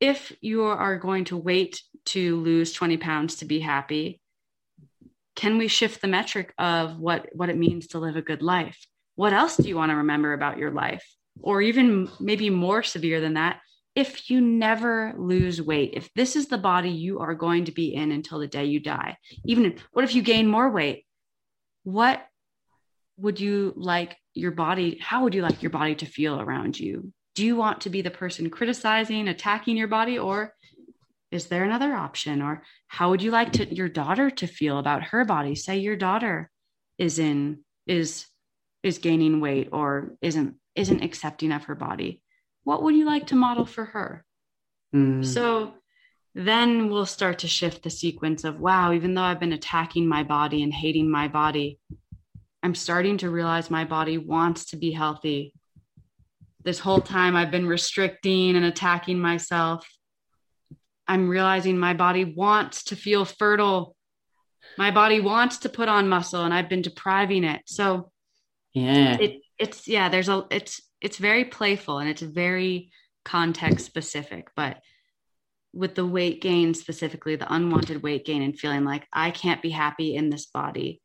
if you are going to wait to lose 20 pounds to be happy, can we shift the metric of what, what it means to live a good life? What else do you want to remember about your life? Or even maybe more severe than that, if you never lose weight, if this is the body you are going to be in until the day you die, even if, what if you gain more weight? What would you like your body? How would you like your body to feel around you? Do you want to be the person criticizing, attacking your body, or is there another option? Or how would you like to your daughter to feel about her body? Say your daughter is in is is gaining weight or isn't isn't accepting of her body. What would you like to model for her? Mm. So then we'll start to shift the sequence of wow, even though I've been attacking my body and hating my body, I'm starting to realize my body wants to be healthy this whole time I've been restricting and attacking myself. I'm realizing my body wants to feel fertile. My body wants to put on muscle and I've been depriving it. So yeah. It it's yeah, there's a it's it's very playful and it's very context specific, but with the weight gain specifically, the unwanted weight gain and feeling like I can't be happy in this body.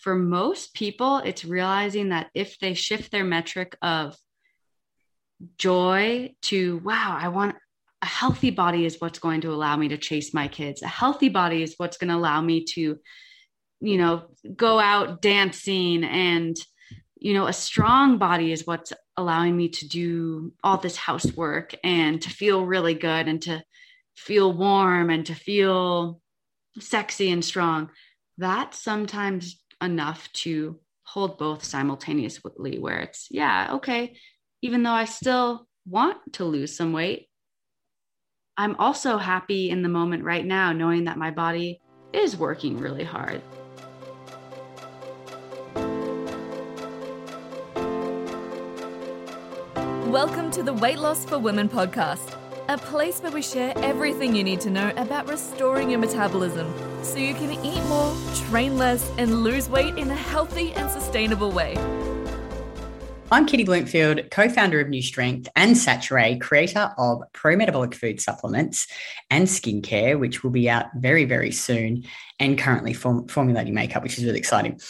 For most people, it's realizing that if they shift their metric of joy to wow i want a healthy body is what's going to allow me to chase my kids. A healthy body is what's going to allow me to you know go out dancing and you know a strong body is what's allowing me to do all this housework and to feel really good and to feel warm and to feel sexy and strong. That's sometimes enough to hold both simultaneously where it's yeah okay even though I still want to lose some weight, I'm also happy in the moment right now, knowing that my body is working really hard. Welcome to the Weight Loss for Women podcast, a place where we share everything you need to know about restoring your metabolism so you can eat more, train less, and lose weight in a healthy and sustainable way. I'm Kitty Blomfield, co founder of New Strength and Saturée, creator of pro metabolic food supplements and skincare, which will be out very, very soon, and currently form- formulating makeup, which is really exciting.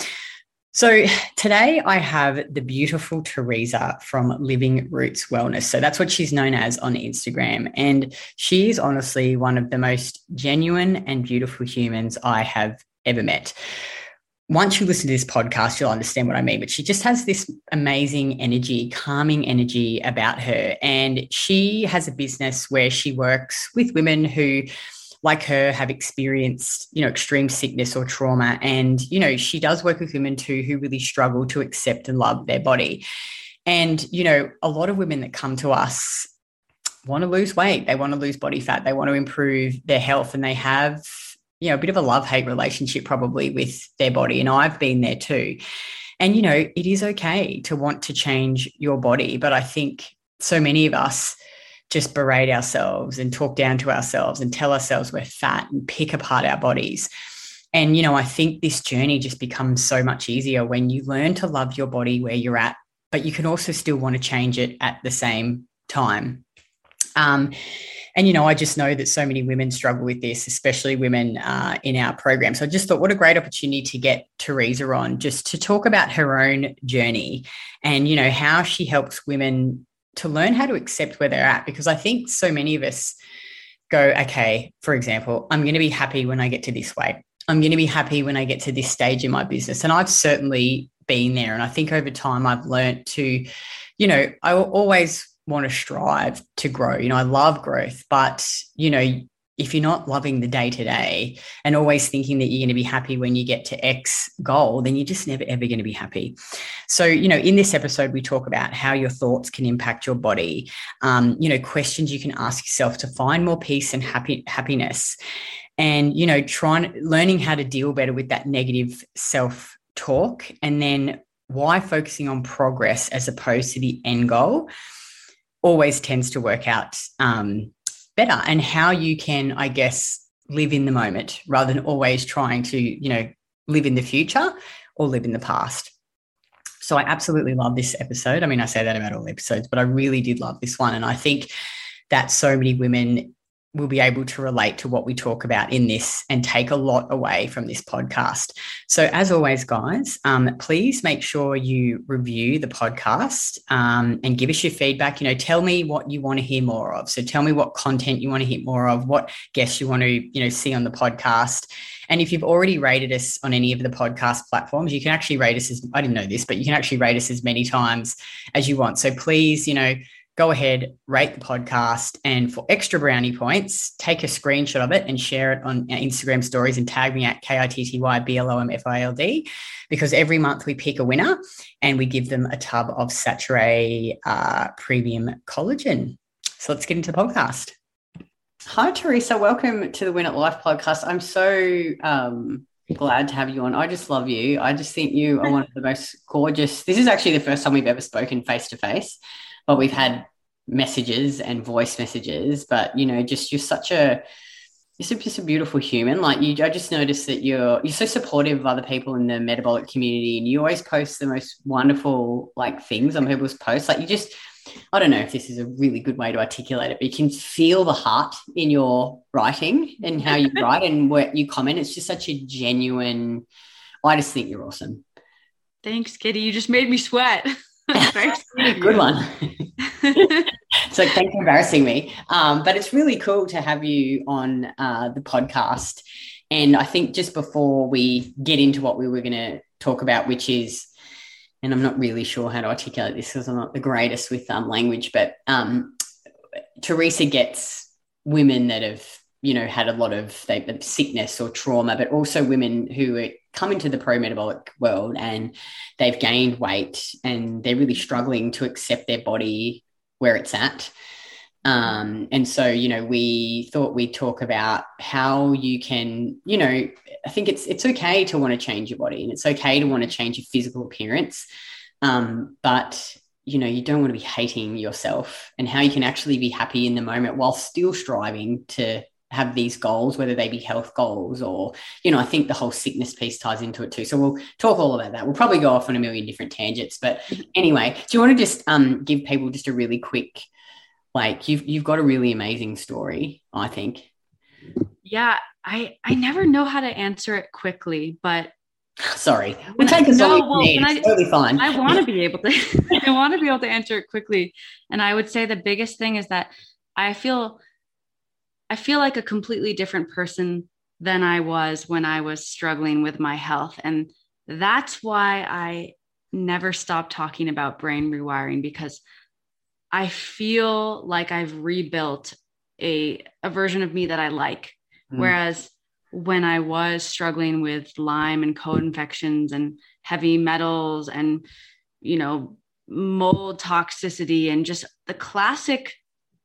So, today I have the beautiful Teresa from Living Roots Wellness. So, that's what she's known as on Instagram. And she is honestly one of the most genuine and beautiful humans I have ever met once you listen to this podcast, you'll understand what I mean. But she just has this amazing energy, calming energy about her. And she has a business where she works with women who, like her, have experienced, you know, extreme sickness or trauma. And, you know, she does work with women too who really struggle to accept and love their body. And, you know, a lot of women that come to us want to lose weight, they want to lose body fat, they want to improve their health, and they have you know, a bit of a love hate relationship probably with their body. And I've been there too. And, you know, it is okay to want to change your body. But I think so many of us just berate ourselves and talk down to ourselves and tell ourselves we're fat and pick apart our bodies. And, you know, I think this journey just becomes so much easier when you learn to love your body where you're at, but you can also still want to change it at the same time. Um, and, you know, I just know that so many women struggle with this, especially women uh, in our program. So I just thought, what a great opportunity to get Teresa on just to talk about her own journey and, you know, how she helps women to learn how to accept where they're at. Because I think so many of us go, okay, for example, I'm going to be happy when I get to this weight. I'm going to be happy when I get to this stage in my business. And I've certainly been there. And I think over time I've learned to, you know, I always want to strive to grow. You know, I love growth, but, you know, if you're not loving the day to day and always thinking that you're going to be happy when you get to X goal, then you're just never, ever going to be happy. So, you know, in this episode, we talk about how your thoughts can impact your body, um, you know, questions you can ask yourself to find more peace and happy, happiness. And, you know, trying, learning how to deal better with that negative self talk. And then why focusing on progress as opposed to the end goal always tends to work out um, better and how you can, I guess, live in the moment rather than always trying to, you know, live in the future or live in the past. So I absolutely love this episode. I mean, I say that about all episodes, but I really did love this one. And I think that so many women will be able to relate to what we talk about in this and take a lot away from this podcast. So, as always, guys, um, please make sure you review the podcast um, and give us your feedback. You know, tell me what you want to hear more of. So, tell me what content you want to hear more of, what guests you want to, you know, see on the podcast. And if you've already rated us on any of the podcast platforms, you can actually rate us as I didn't know this, but you can actually rate us as many times as you want. So, please, you know, go ahead, rate the podcast, and for extra brownie points, take a screenshot of it and share it on Instagram stories and tag me at K I T T Y B L O M F I L D because every month we pick a winner and we give them a tub of Saturée uh, premium collagen. So let's get into the podcast. Hi, Teresa. Welcome to the Win at Life podcast. I'm so um, glad to have you on. I just love you. I just think you are one of the most gorgeous. This is actually the first time we've ever spoken face to face, but we've had messages and voice messages, but you know, just you're such a you're just a beautiful human. Like you, I just noticed that you're you're so supportive of other people in the metabolic community, and you always post the most wonderful like things on people's posts. Like you just, I don't know if this is a really good way to articulate it, but you can feel the heart in your writing and how you write and what you comment. It's just such a genuine. I just think you're awesome. Thanks, Kitty. You just made me sweat. Good one. so thanks for embarrassing me. Um, but it's really cool to have you on uh, the podcast. And I think just before we get into what we were going to talk about, which is, and I'm not really sure how to articulate this because I'm not the greatest with um, language, but um, Teresa gets women that have, you know, had a lot of they, sickness or trauma, but also women who come into the pro metabolic world and they've gained weight and they're really struggling to accept their body where it's at. Um, and so, you know, we thought we'd talk about how you can, you know, I think it's it's okay to want to change your body and it's okay to want to change your physical appearance. Um, but you know, you don't want to be hating yourself and how you can actually be happy in the moment while still striving to have these goals, whether they be health goals or, you know, I think the whole sickness piece ties into it too. So we'll talk all about that. We'll probably go off on a million different tangents. But anyway, do you want to just um, give people just a really quick, like you've you've got a really amazing story, I think. Yeah, I I never know how to answer it quickly, but sorry, we take as no, well, I, totally fine. I want to be able to I want to be able to answer it quickly. And I would say the biggest thing is that I feel I feel like a completely different person than I was when I was struggling with my health. And that's why I never stop talking about brain rewiring because I feel like I've rebuilt a, a version of me that I like. Mm. Whereas when I was struggling with Lyme and co-infections and heavy metals and, you know, mold toxicity and just the classic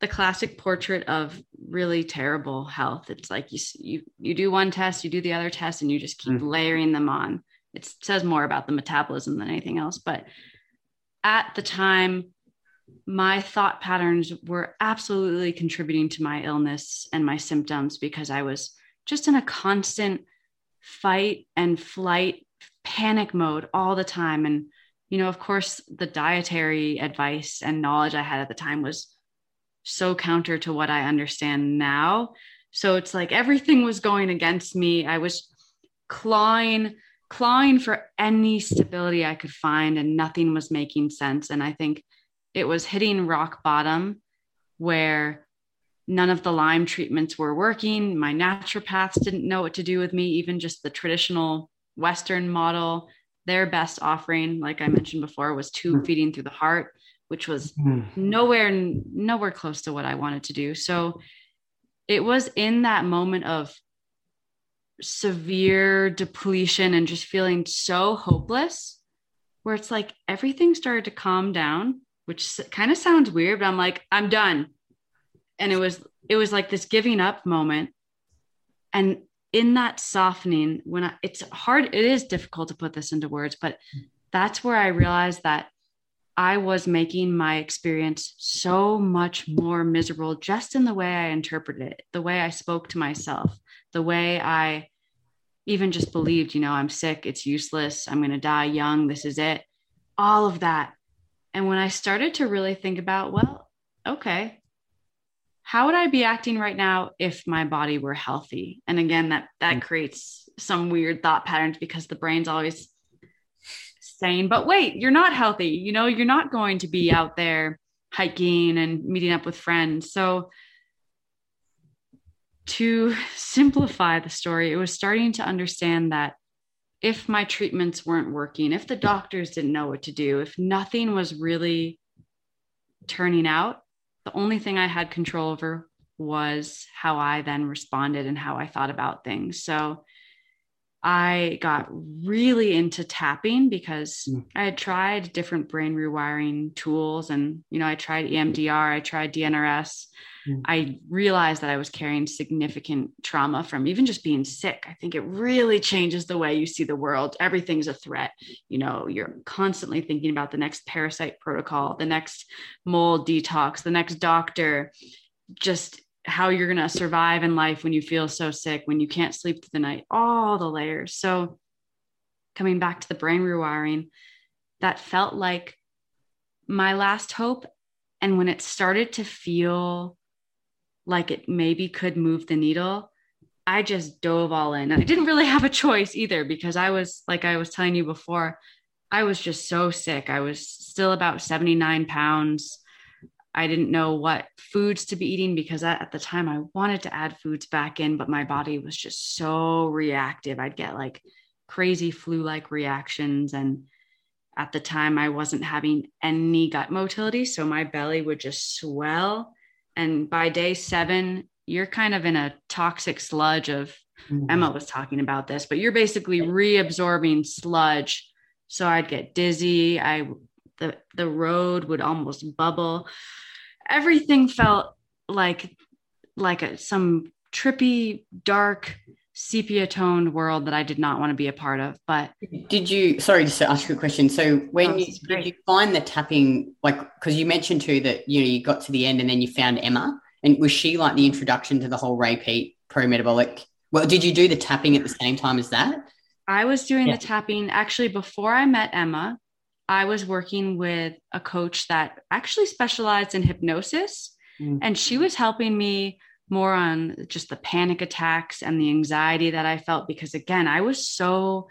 the classic portrait of really terrible health. It's like you you you do one test, you do the other test, and you just keep mm. layering them on. It says more about the metabolism than anything else. But at the time, my thought patterns were absolutely contributing to my illness and my symptoms because I was just in a constant fight and flight panic mode all the time. And, you know, of course, the dietary advice and knowledge I had at the time was so counter to what I understand now. So it's like everything was going against me. I was clawing, clawing for any stability I could find, and nothing was making sense. And I think it was hitting rock bottom where none of the Lyme treatments were working. My naturopaths didn't know what to do with me, even just the traditional Western model. Their best offering, like I mentioned before, was tube hmm. feeding through the heart which was mm. nowhere nowhere close to what I wanted to do. So it was in that moment of severe depletion and just feeling so hopeless where it's like everything started to calm down, which kind of sounds weird, but I'm like I'm done. And it was it was like this giving up moment. And in that softening when I, it's hard it is difficult to put this into words, but that's where I realized that I was making my experience so much more miserable just in the way I interpreted it, the way I spoke to myself, the way I even just believed, you know, I'm sick, it's useless, I'm going to die young, this is it, all of that. And when I started to really think about, well, okay, how would I be acting right now if my body were healthy? And again, that that mm. creates some weird thought patterns because the brain's always saying, but wait, you're not healthy. You know, you're not going to be out there hiking and meeting up with friends. So to simplify the story, it was starting to understand that if my treatments weren't working, if the doctors didn't know what to do, if nothing was really turning out, the only thing I had control over was how I then responded and how I thought about things. So I got really into tapping because mm. I had tried different brain rewiring tools and, you know, I tried EMDR, I tried DNRS. Mm. I realized that I was carrying significant trauma from even just being sick. I think it really changes the way you see the world. Everything's a threat. You know, you're constantly thinking about the next parasite protocol, the next mold detox, the next doctor. Just how you're going to survive in life when you feel so sick, when you can't sleep through the night, all the layers. So, coming back to the brain rewiring, that felt like my last hope. And when it started to feel like it maybe could move the needle, I just dove all in. And I didn't really have a choice either because I was, like I was telling you before, I was just so sick. I was still about 79 pounds. I didn't know what foods to be eating because at the time I wanted to add foods back in, but my body was just so reactive. I'd get like crazy flu like reactions. And at the time, I wasn't having any gut motility. So my belly would just swell. And by day seven, you're kind of in a toxic sludge of mm-hmm. Emma was talking about this, but you're basically reabsorbing sludge. So I'd get dizzy. I the the road would almost bubble everything felt like like a, some trippy dark sepia toned world that I did not want to be a part of. But did you, sorry, just to ask you a question. So when oh, you, did you find the tapping, like, because you mentioned too that, you know, you got to the end and then you found Emma and was she like the introduction to the whole repeat Peat pro metabolic? Well, did you do the tapping at the same time as that? I was doing yeah. the tapping actually before I met Emma. I was working with a coach that actually specialized in hypnosis, mm-hmm. and she was helping me more on just the panic attacks and the anxiety that I felt because, again, I was so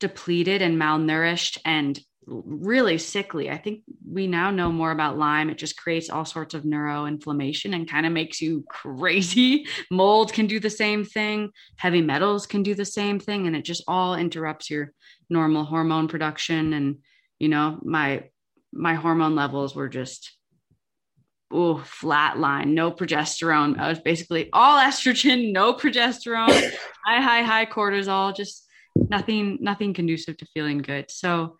depleted and malnourished and really sickly. I think we now know more about Lyme. It just creates all sorts of neuroinflammation and kind of makes you crazy. Mold can do the same thing, heavy metals can do the same thing, and it just all interrupts your normal hormone production and you know my my hormone levels were just oh flat line no progesterone. I was basically all estrogen no progesterone high high high cortisol just nothing nothing conducive to feeling good. So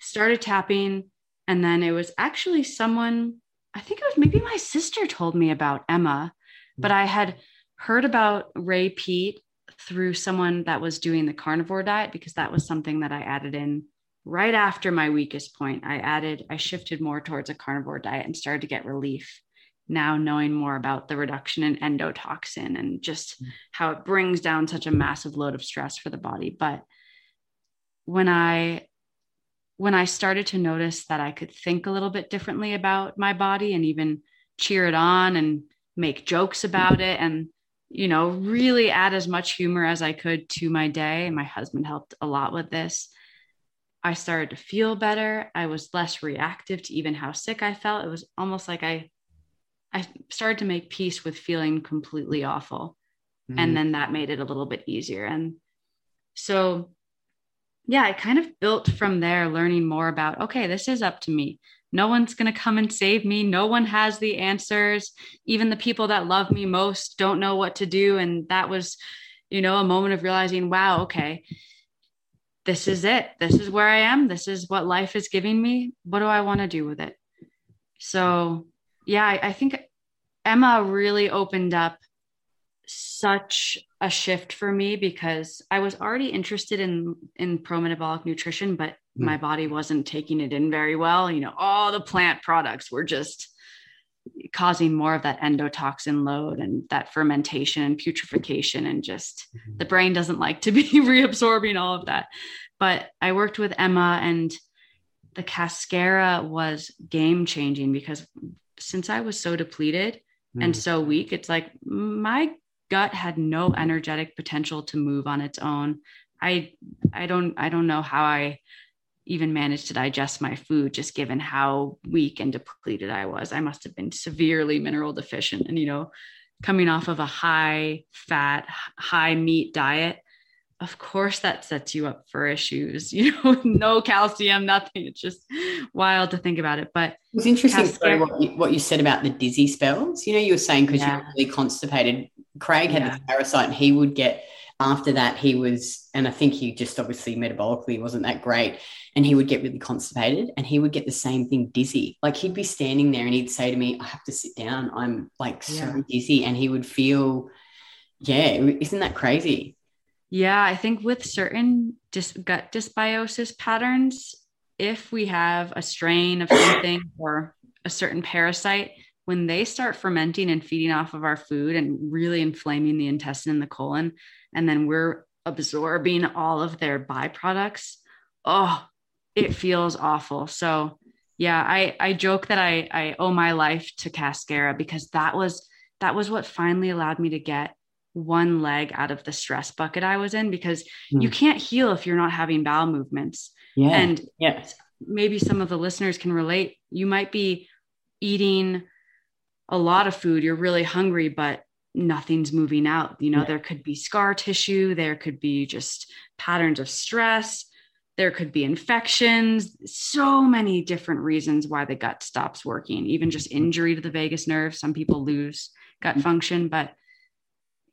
started tapping and then it was actually someone i think it was maybe my sister told me about emma but i had heard about ray peat through someone that was doing the carnivore diet because that was something that i added in right after my weakest point, I added, I shifted more towards a carnivore diet and started to get relief. Now, knowing more about the reduction in endotoxin and just mm. how it brings down such a massive load of stress for the body. But when I when I started to notice that I could think a little bit differently about my body and even cheer it on and make jokes about it and you know really add as much humor as I could to my day. My husband helped a lot with this I started to feel better. I was less reactive to even how sick I felt. It was almost like I I started to make peace with feeling completely awful. Mm-hmm. And then that made it a little bit easier. And so yeah, I kind of built from there learning more about okay, this is up to me. No one's going to come and save me. No one has the answers. Even the people that love me most don't know what to do and that was you know a moment of realizing wow, okay this is it. This is where I am. This is what life is giving me. What do I want to do with it? So, yeah, I, I think Emma really opened up such a shift for me because I was already interested in in pro metabolic nutrition, but mm. my body wasn't taking it in very well. You know, all the plant products were just causing more of that endotoxin load and that fermentation and putrefaction and just mm-hmm. the brain doesn't like to be reabsorbing all of that but i worked with emma and the cascara was game changing because since i was so depleted mm. and so weak. It's like my gut had no energetic potential to move on its own. I I don't I don't know how I even managed to digest my food just given how weak and depleted I was. I must have been severely mineral deficient and you know coming off of a high fat high meat diet of course that sets you up for issues you know no calcium nothing it's just wild to think about it but it's interesting sorry, what, you, what you said about the dizzy spells you know you were saying because yeah. you're really constipated craig had yeah. this parasite and he would get after that he was and i think he just obviously metabolically wasn't that great and he would get really constipated and he would get the same thing dizzy. Like he'd be standing there and he'd say to me i have to sit down. I'm like so yeah. dizzy and he would feel yeah isn't that crazy? Yeah, I think with certain dis- gut dysbiosis patterns, if we have a strain of something or a certain parasite, when they start fermenting and feeding off of our food and really inflaming the intestine and the colon, and then we're absorbing all of their byproducts, oh, it feels awful. So, yeah, I I joke that I I owe my life to Cascara because that was that was what finally allowed me to get one leg out of the stress bucket I was in because mm. you can't heal if you're not having bowel movements. Yeah. And yes. maybe some of the listeners can relate. You might be eating a lot of food, you're really hungry, but nothing's moving out. You know, yeah. there could be scar tissue, there could be just patterns of stress, there could be infections, so many different reasons why the gut stops working, even just injury to the vagus nerve. Some people lose gut mm. function, but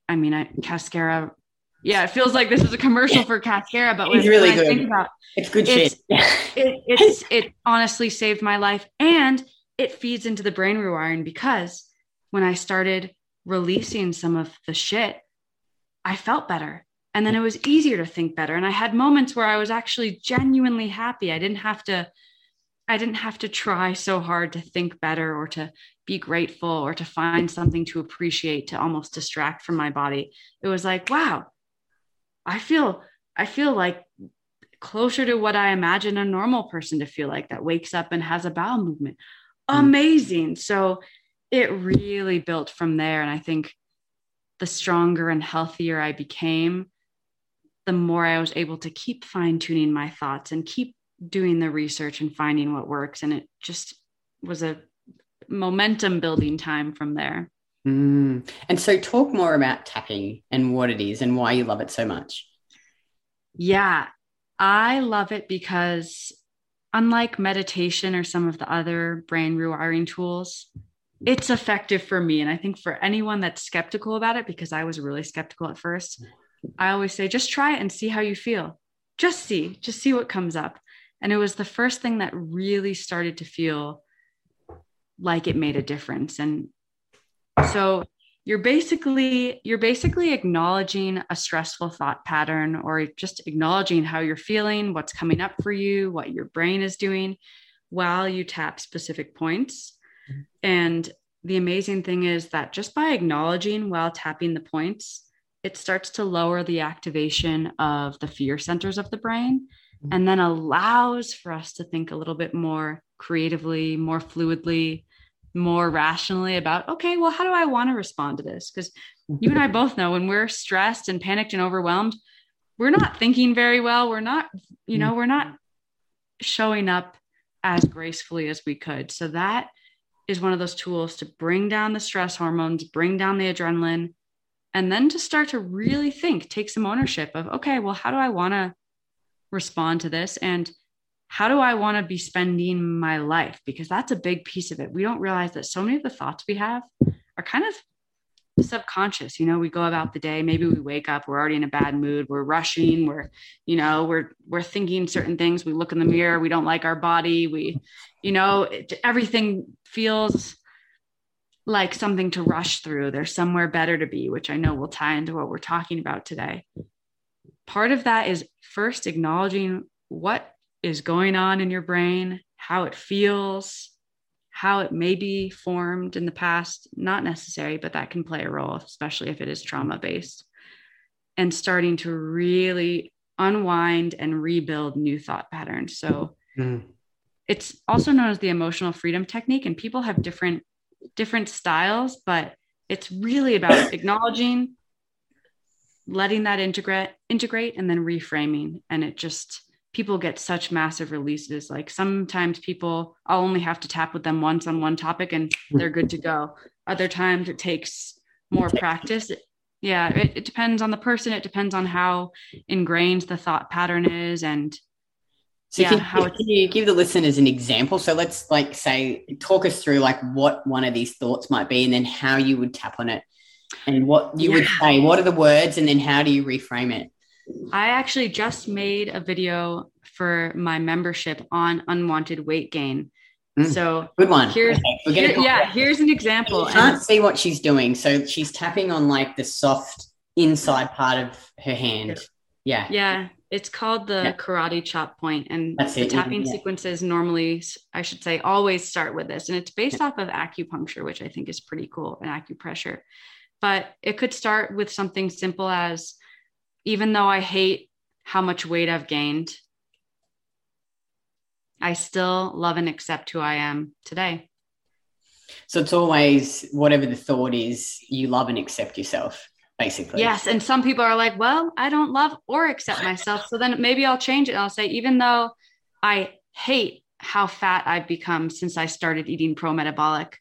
I mean, I, Cascara. Yeah, it feels like this is a commercial for Cascara, but it's really good. About, it's good it's, shit. it, it's it honestly saved my life, and it feeds into the brain rewiring because when I started releasing some of the shit, I felt better. And then it was easier to think better. And I had moments where I was actually genuinely happy. I didn't have to I didn't have to try so hard to think better or to be grateful or to find something to appreciate to almost distract from my body. It was like, wow, I feel I feel like closer to what I imagine a normal person to feel like that wakes up and has a bowel movement. Mm. Amazing. So it really built from there. And I think the stronger and healthier I became, the more I was able to keep fine tuning my thoughts and keep doing the research and finding what works. And it just was a momentum building time from there. Mm. And so, talk more about tapping and what it is and why you love it so much. Yeah, I love it because, unlike meditation or some of the other brain rewiring tools, it's effective for me. And I think for anyone that's skeptical about it, because I was really skeptical at first, I always say, just try it and see how you feel. Just see, just see what comes up. And it was the first thing that really started to feel like it made a difference. And so you're basically you're basically acknowledging a stressful thought pattern or just acknowledging how you're feeling, what's coming up for you, what your brain is doing while you tap specific points. Mm-hmm. And the amazing thing is that just by acknowledging while tapping the points, it starts to lower the activation of the fear centers of the brain mm-hmm. and then allows for us to think a little bit more creatively, more fluidly, more rationally about, okay, well, how do I want to respond to this? Because you and I both know when we're stressed and panicked and overwhelmed, we're not thinking very well. We're not, you know, we're not showing up as gracefully as we could. So that is one of those tools to bring down the stress hormones, bring down the adrenaline, and then to start to really think, take some ownership of, okay, well, how do I want to respond to this and how do I want to be spending my life? Because that's a big piece of it. We don't realize that so many of the thoughts we have are kind of subconscious. You know, we go about the day, maybe we wake up, we're already in a bad mood, we're rushing, we're, you know, we're we're thinking certain things. We look in the mirror, we don't like our body, we, you know, it, everything feels like something to rush through. There's somewhere better to be, which I know will tie into what we're talking about today part of that is first acknowledging what is going on in your brain, how it feels, how it may be formed in the past, not necessary, but that can play a role, especially if it is trauma based, and starting to really unwind and rebuild new thought patterns. So mm. it's also known as the emotional freedom technique, and people have different different styles, but it's really about acknowledging, letting that integrate, integrate, and then reframing. And it just people get such massive releases. Like sometimes people, I'll only have to tap with them once on one topic and hmm. they're good to go. Other times it takes more practice. Yeah, it, it depends on the person. It depends on how ingrained the thought pattern is and so yeah, can, how can you give the listeners an example? So let's like say, talk us through like what one of these thoughts might be and then how you would tap on it and what you yeah. would say. What are the words and then how do you reframe it? I actually just made a video for my membership on unwanted weight gain. Mm, so good one. Here's okay, here, yeah, here's an example. You can't and, see what she's doing. So she's tapping on like the soft inside part of her hand. Yeah. Yeah. It's called the yeah. karate chop point, and That's the it. tapping yeah. sequences normally, I should say, always start with this, and it's based yeah. off of acupuncture, which I think is pretty cool, and acupressure. But it could start with something simple as, even though I hate how much weight I've gained, I still love and accept who I am today. So it's always whatever the thought is, you love and accept yourself, basically. Yes. And some people are like, well, I don't love or accept myself. So then maybe I'll change it. I'll say, even though I hate how fat I've become since I started eating pro metabolic,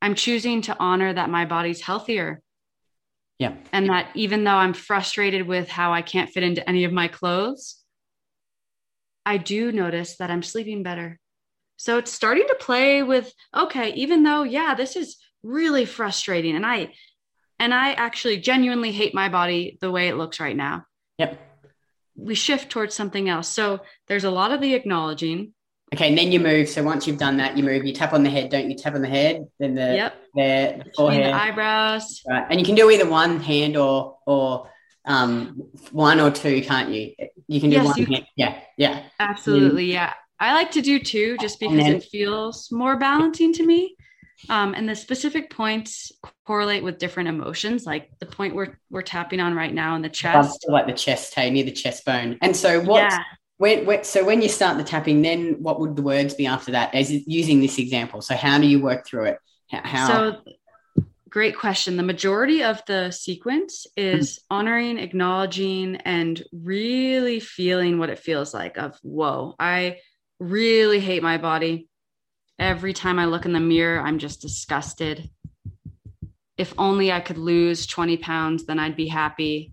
I'm choosing to honor that my body's healthier. Yeah. And that even though I'm frustrated with how I can't fit into any of my clothes, I do notice that I'm sleeping better. So it's starting to play with okay, even though yeah, this is really frustrating and I and I actually genuinely hate my body the way it looks right now. Yep. We shift towards something else. So there's a lot of the acknowledging. Okay, and then you move. So once you've done that, you move. You tap on the head, don't you? Tap on the head, then the yep. the, the forehead, the eyebrows. Right, and you can do either one hand or or um, one or two, can't you? You can do yes, one. Can. Yeah, yeah. Absolutely, mm. yeah. I like to do two just because then, it feels more balancing to me. Um, and the specific points correlate with different emotions, like the point we're we're tapping on right now in the chest, like the chest, hey, near the chest bone. And so, what? Yeah. When, when, so when you start the tapping, then what would the words be after that? As using this example, so how do you work through it? How? So Great question. The majority of the sequence is honoring, acknowledging, and really feeling what it feels like of, whoa, I really hate my body. Every time I look in the mirror, I'm just disgusted. If only I could lose 20 pounds, then I'd be happy.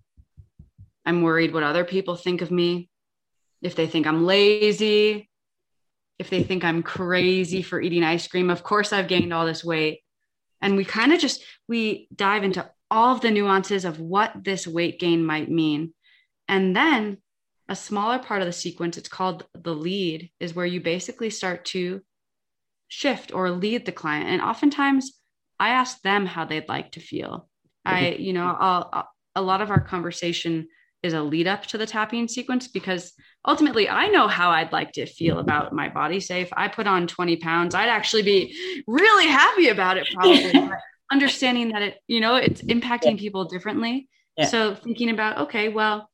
I'm worried what other people think of me. If they think I'm lazy, if they think I'm crazy for eating ice cream, of course I've gained all this weight. And we kind of just we dive into all of the nuances of what this weight gain might mean. And then a smaller part of the sequence it's called the lead is where you basically start to shift or lead the client. And oftentimes i ask them how they'd like to feel. I you know I'll, I'll, a lot of our conversation is a lead up to the tapping sequence because ultimately I know how I'd like to feel about my body. Say if I put on 20 pounds, I'd actually be really happy about it probably. understanding that it, you know, it's impacting people differently. Yeah. So thinking about, okay, well,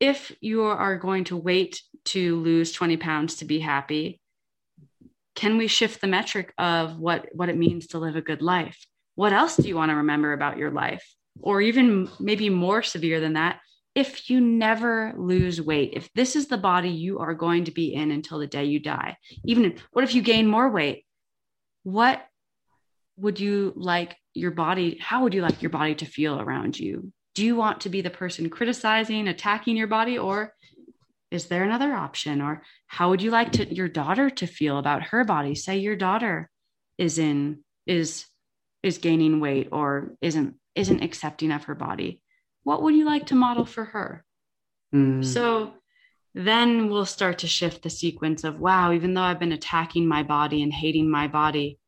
if you are going to wait to lose 20 pounds to be happy, can we shift the metric of what what it means to live a good life? What else do you want to remember about your life? Or even maybe more severe than that, if you never lose weight, if this is the body you are going to be in until the day you die, even if, what if you gain more weight? What would you like your body? How would you like your body to feel around you? Do you want to be the person criticizing, attacking your body, or is there another option? Or how would you like to your daughter to feel about her body? Say your daughter is in is is gaining weight or isn't isn't accepting of her body what would you like to model for her? Mm. So then we'll start to shift the sequence of wow, even though I've been attacking my body and hating my body,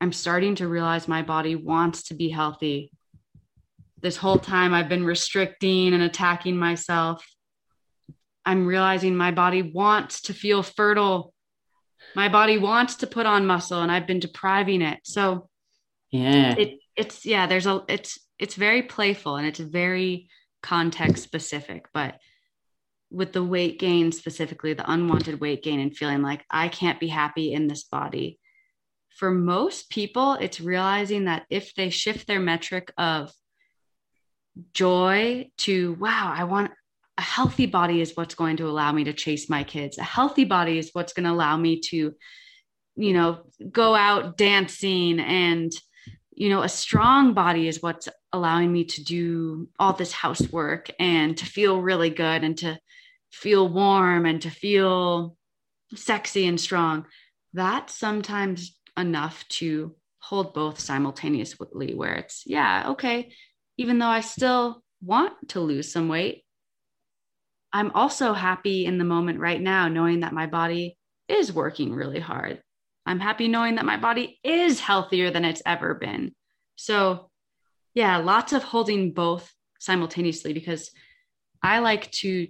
I'm starting to realize my body wants to be healthy. This whole time I've been restricting and attacking myself. I'm realizing my body wants to feel fertile. My body wants to put on muscle and I've been depriving it. So yeah. It, it's yeah, there's a it's it's very playful and it's very context specific but with the weight gain specifically the unwanted weight gain and feeling like i can't be happy in this body for most people, it's realizing that if they shift their metric of joy to, wow, I want a healthy body is what's going to allow me to chase my kids. A healthy body is what's going to allow me to, you know, go out dancing and, you know, a strong body is what's allowing me to do all this housework and to feel really good and to feel warm and to feel sexy and strong. That's sometimes enough to hold both simultaneously where it's yeah okay even though i still want to lose some weight i'm also happy in the moment right now knowing that my body is working really hard i'm happy knowing that my body is healthier than it's ever been so yeah lots of holding both simultaneously because i like to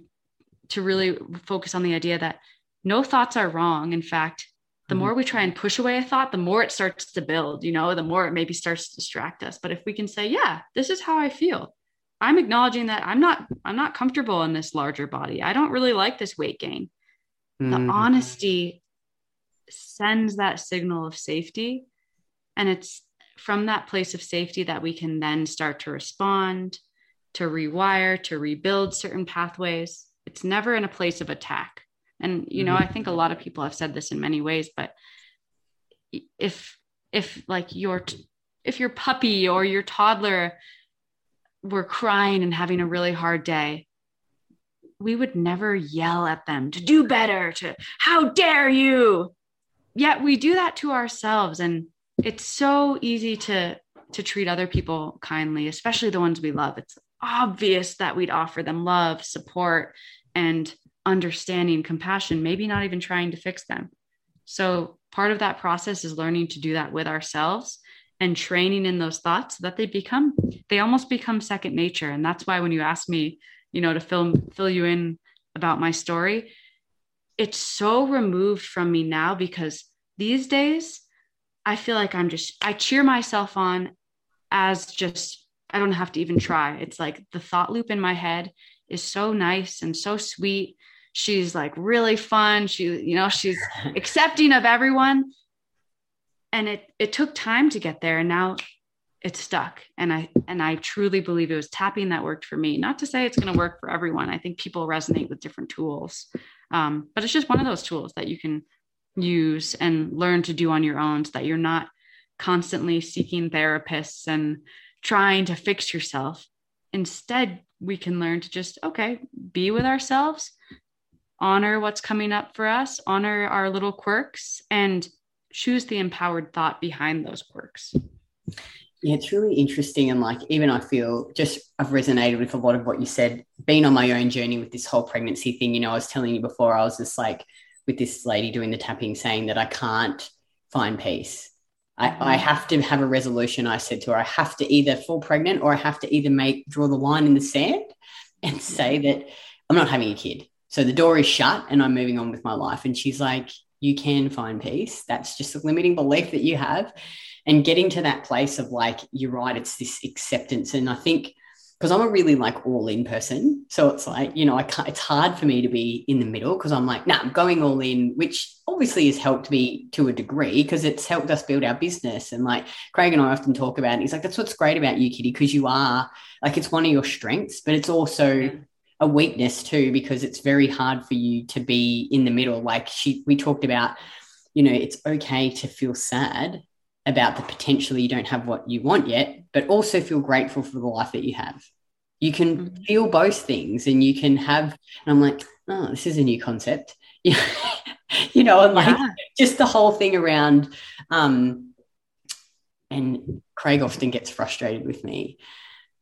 to really focus on the idea that no thoughts are wrong in fact the mm-hmm. more we try and push away a thought, the more it starts to build, you know, the more it maybe starts to distract us. But if we can say, yeah, this is how I feel. I'm acknowledging that I'm not I'm not comfortable in this larger body. I don't really like this weight gain. Mm-hmm. The honesty sends that signal of safety and it's from that place of safety that we can then start to respond, to rewire, to rebuild certain pathways. It's never in a place of attack. And you know, mm-hmm. I think a lot of people have said this in many ways, but if if like your if your puppy or your toddler were crying and having a really hard day, we would never yell at them to do better, to how dare you. Yet we do that to ourselves and it's so easy to to treat other people kindly, especially the ones we love. It's obvious that we'd offer them love, support, and understanding, compassion, maybe not even trying to fix them. So, part of that process is learning to do that with ourselves and training in those thoughts so that they become, they almost become second nature. And that's why when you ask me, you know, to fill fill you in about my story, it's so removed from me now because these days I feel like I'm just, I cheer myself on as just, I don't have to even try. It's like the thought loop in my head is so nice and so sweet. She's like really fun. She you know she's accepting of everyone. And it it took time to get there and now it's stuck. And i and i truly believe it was tapping that worked for me. Not to say it's going to work for everyone. I think people resonate with different tools. Um, but it's just one of those tools that you can use and learn to do on your own so that you're not constantly seeking therapists and trying to fix yourself instead we can learn to just okay be with ourselves honor what's coming up for us, honor our little quirks, and choose the empowered thought behind those quirks. Yeah, it's really interesting. And like, even I feel just I've resonated with a lot of what you said, being on my own journey with this whole pregnancy thing. You know, I was telling you before, I was just like with this lady doing the tapping saying that I can't find peace. I, I mm-hmm. have to have a resolution. I said to her, I have to either fall pregnant or I have to either make draw the line in the sand and say that I'm not having a kid. So the door is shut and I'm moving on with my life. And she's like, You can find peace. That's just a limiting belief that you have. And getting to that place of like, you're right, it's this acceptance. And I think because I'm a really like all in person. So it's like, you know, I can't, it's hard for me to be in the middle because I'm like, nah, I'm going all in, which obviously has helped me to a degree because it's helped us build our business. And like Craig and I often talk about it. He's like, that's what's great about you, Kitty, because you are like, it's one of your strengths, but it's also a weakness too because it's very hard for you to be in the middle like she we talked about you know it's okay to feel sad about the potential you don't have what you want yet but also feel grateful for the life that you have you can mm-hmm. feel both things and you can have and i'm like oh this is a new concept you know and like yeah. just the whole thing around um and craig often gets frustrated with me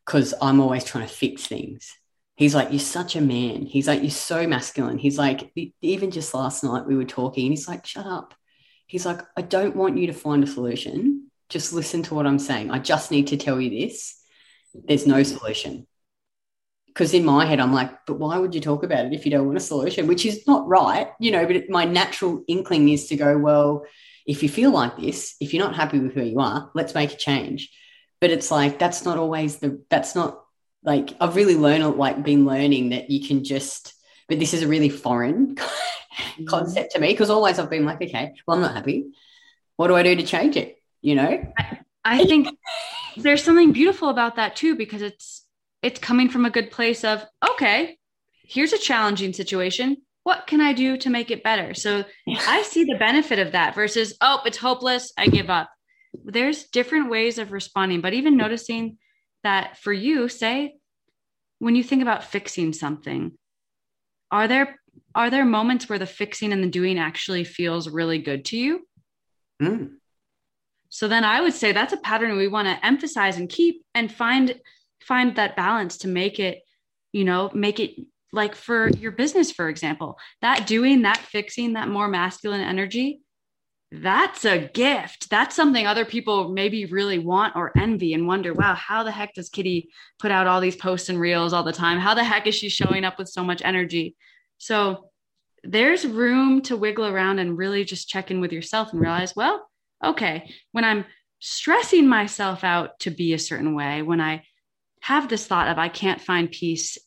because i'm always trying to fix things He's like, You're such a man. He's like, You're so masculine. He's like, Even just last night we were talking, and he's like, Shut up. He's like, I don't want you to find a solution. Just listen to what I'm saying. I just need to tell you this. There's no solution. Because in my head, I'm like, but why would you talk about it if you don't want a solution? Which is not right, you know. But my natural inkling is to go, well, if you feel like this, if you're not happy with who you are, let's make a change. But it's like that's not always the that's not like I've really learned like been learning that you can just but this is a really foreign concept to me because always I've been like okay well I'm not happy what do I do to change it? You know? I, I think there's something beautiful about that too, because it's it's coming from a good place of, okay, here's a challenging situation. What can I do to make it better? So I see the benefit of that versus, oh, it's hopeless. I give up. There's different ways of responding, but even noticing that for you, say, when you think about fixing something, are there are there moments where the fixing and the doing actually feels really good to you? Mm. So then I would say that's a pattern we want to emphasize and keep and find find that balance to make it, you know, make it like for your business, for example, that doing, that fixing, that more masculine energy, that's a gift. That's something other people maybe really want or envy and wonder, wow, how the heck does Kitty put out all these posts and reels all the time? How the heck is she showing up with so much energy? So there's room to wiggle around and really just check in with yourself and realize, well, okay, when I'm stressing myself out to be a certain way, when I have this thought of I can't find peace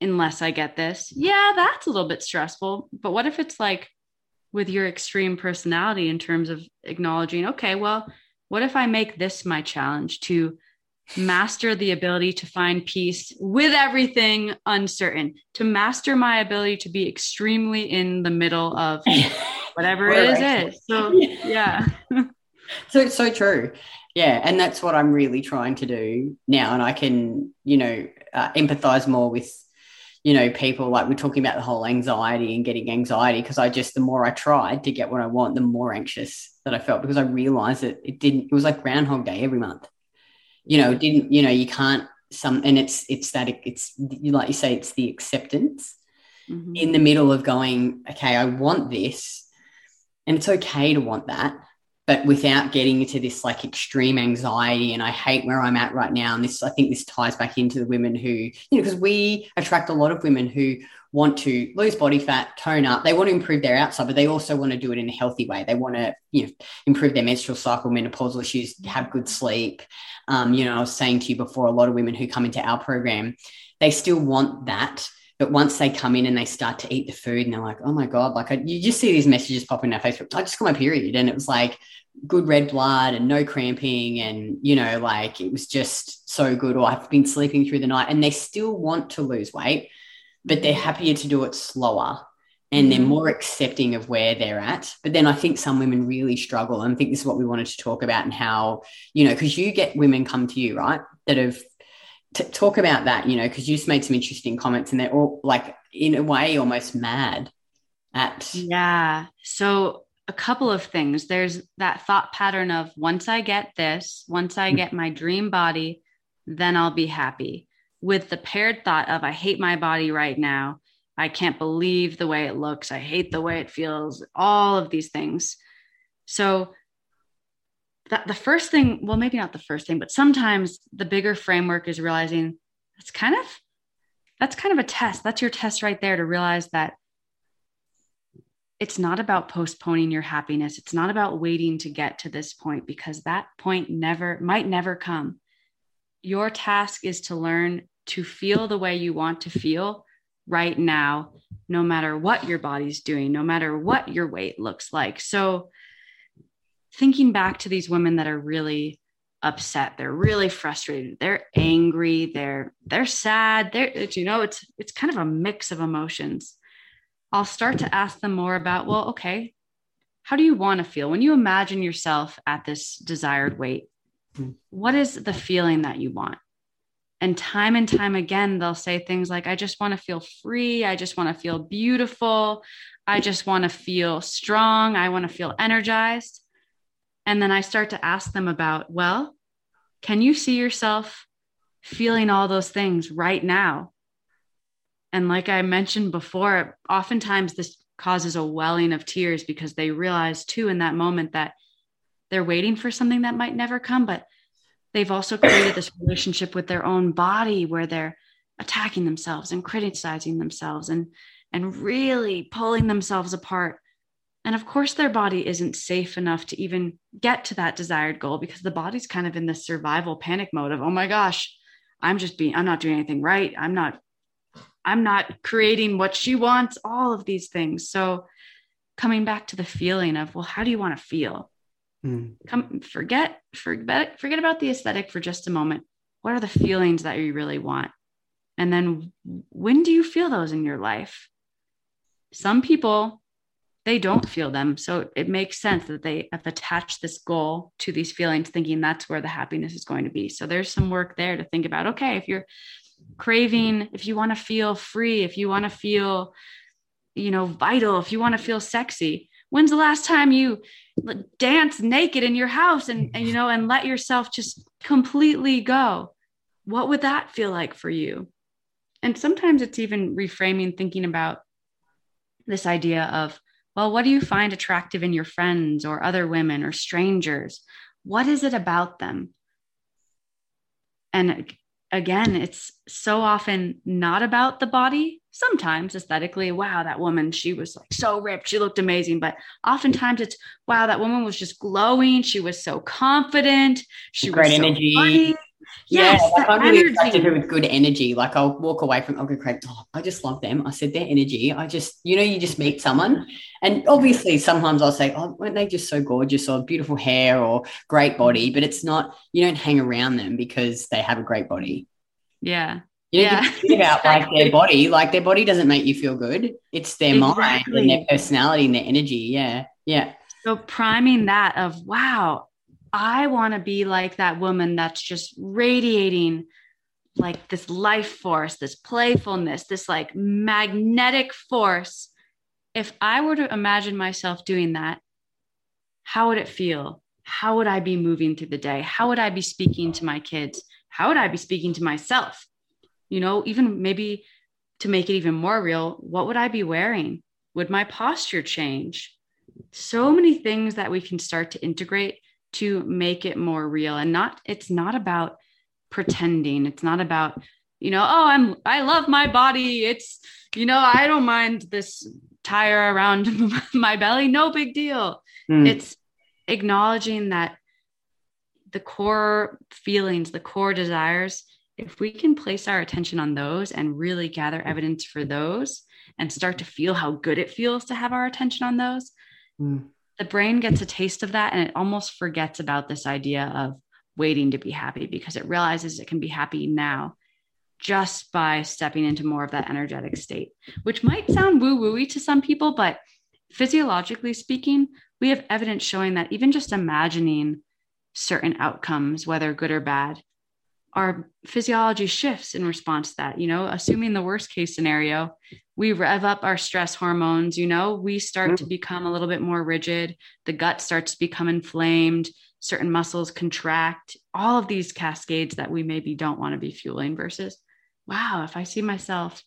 unless I get this. Yeah, that's a little bit stressful. But what if it's like with your extreme personality in terms of acknowledging, okay, well, what if I make this my challenge to master the ability to find peace with everything uncertain, to master my ability to be extremely in the middle of whatever it is, is. So, yeah. so it's so true. Yeah, and that's what I'm really trying to do now, and I can, you know, uh, empathize more with, you know, people like we're talking about the whole anxiety and getting anxiety because I just the more I tried to get what I want, the more anxious that I felt because I realized that it didn't. It was like Groundhog Day every month. You know, it didn't. You know, you can't some, and it's it's that it's like you say, it's the acceptance mm-hmm. in the middle of going, okay, I want this, and it's okay to want that but without getting into this like extreme anxiety and i hate where i'm at right now and this i think this ties back into the women who you know because we attract a lot of women who want to lose body fat tone up. They want to improve their outside but they also want to do it in a healthy way. They want to you know improve their menstrual cycle menopausal issues have good sleep. Um, you know i was saying to you before a lot of women who come into our program they still want that but once they come in and they start to eat the food and they're like, oh my God, like I, you just see these messages popping in our Facebook. I just got my period. And it was like good red blood and no cramping. And, you know, like it was just so good. Or I've been sleeping through the night and they still want to lose weight, but they're happier to do it slower and they're mm-hmm. more accepting of where they're at. But then I think some women really struggle. And I think this is what we wanted to talk about and how, you know, because you get women come to you, right, that have T- talk about that, you know, because you just made some interesting comments and they're all like, in a way, almost mad at. Yeah. So, a couple of things. There's that thought pattern of once I get this, once I hmm. get my dream body, then I'll be happy. With the paired thought of, I hate my body right now. I can't believe the way it looks. I hate the way it feels, all of these things. So, that the first thing, well, maybe not the first thing, but sometimes the bigger framework is realizing that's kind of that's kind of a test. That's your test right there to realize that it's not about postponing your happiness. It's not about waiting to get to this point because that point never might never come. Your task is to learn to feel the way you want to feel right now, no matter what your body's doing, no matter what your weight looks like. So, thinking back to these women that are really upset they're really frustrated they're angry they're they're sad they're you know it's it's kind of a mix of emotions. I'll start to ask them more about well okay how do you want to feel? When you imagine yourself at this desired weight hmm. what is the feeling that you want? And time and time again they'll say things like i just want to feel free i just want to feel beautiful i just want to feel strong i want to feel energized and then I start to ask them about, well, can you see yourself feeling all those things right now? And like I mentioned before, oftentimes this causes a welling of tears because they realize too in that moment that they're waiting for something that might never come, but they've also created this relationship with their own body where they're attacking themselves and criticizing themselves and and really pulling themselves apart and of course, their body isn't safe enough to even get to that desired goal because the body's kind of in this survival panic mode of, oh my gosh, I'm just being, I'm not doing anything right. I'm not, I'm not creating what she wants, all of these things. So coming back to the feeling of, well, how do you want to feel? Mm. Come forget, forget, forget about the aesthetic for just a moment. What are the feelings that you really want? And then when do you feel those in your life? Some people, they don't feel them. So it makes sense that they have attached this goal to these feelings, thinking that's where the happiness is going to be. So there's some work there to think about. Okay, if you're craving, if you want to feel free, if you want to feel, you know, vital, if you want to feel sexy, when's the last time you dance naked in your house and, and you know and let yourself just completely go what would that feel like for you and sometimes it's even reframing thinking about this idea of well what do you find attractive in your friends or other women or strangers? What is it about them? And again it's so often not about the body. Sometimes aesthetically wow that woman she was like so ripped. She looked amazing. But oftentimes it's wow that woman was just glowing. She was so confident. She great was energy. so Yes, yeah, like I'm really attracted to with good energy. Like I'll walk away from, I'll go, Craig, oh, I just love them. I said their energy. I just, you know, you just meet someone. And obviously sometimes I'll say, oh, weren't they just so gorgeous or beautiful hair or great body? But it's not, you don't hang around them because they have a great body. Yeah. You yeah. think about like their body, like their body doesn't make you feel good. It's their exactly. mind and their personality and their energy. Yeah. Yeah. So priming that of, wow, I want to be like that woman that's just radiating like this life force, this playfulness, this like magnetic force. If I were to imagine myself doing that, how would it feel? How would I be moving through the day? How would I be speaking to my kids? How would I be speaking to myself? You know, even maybe to make it even more real, what would I be wearing? Would my posture change? So many things that we can start to integrate to make it more real and not it's not about pretending. It's not about you know oh i'm i love my body. It's you know i don't mind this tire around my belly. No big deal. Mm. it's acknowledging that the core feelings the core desires if we can place our attention on those and really gather evidence for those and start to feel how good it feels to have our attention on those mm the brain gets a taste of that and it almost forgets about this idea of waiting to be happy because it realizes it can be happy now just by stepping into more of that energetic state, which might sound woo wooey to some people, but physiologically speaking, we have evidence showing that even just imagining certain outcomes, whether good or bad, our physiology shifts in response to that. You know, assuming the worst case scenario, we rev up our stress hormones, you know, we start mm-hmm. to become a little bit more rigid, the gut starts to become inflamed, certain muscles contract, all of these cascades that we maybe don't want to be fueling versus, wow, if I see myself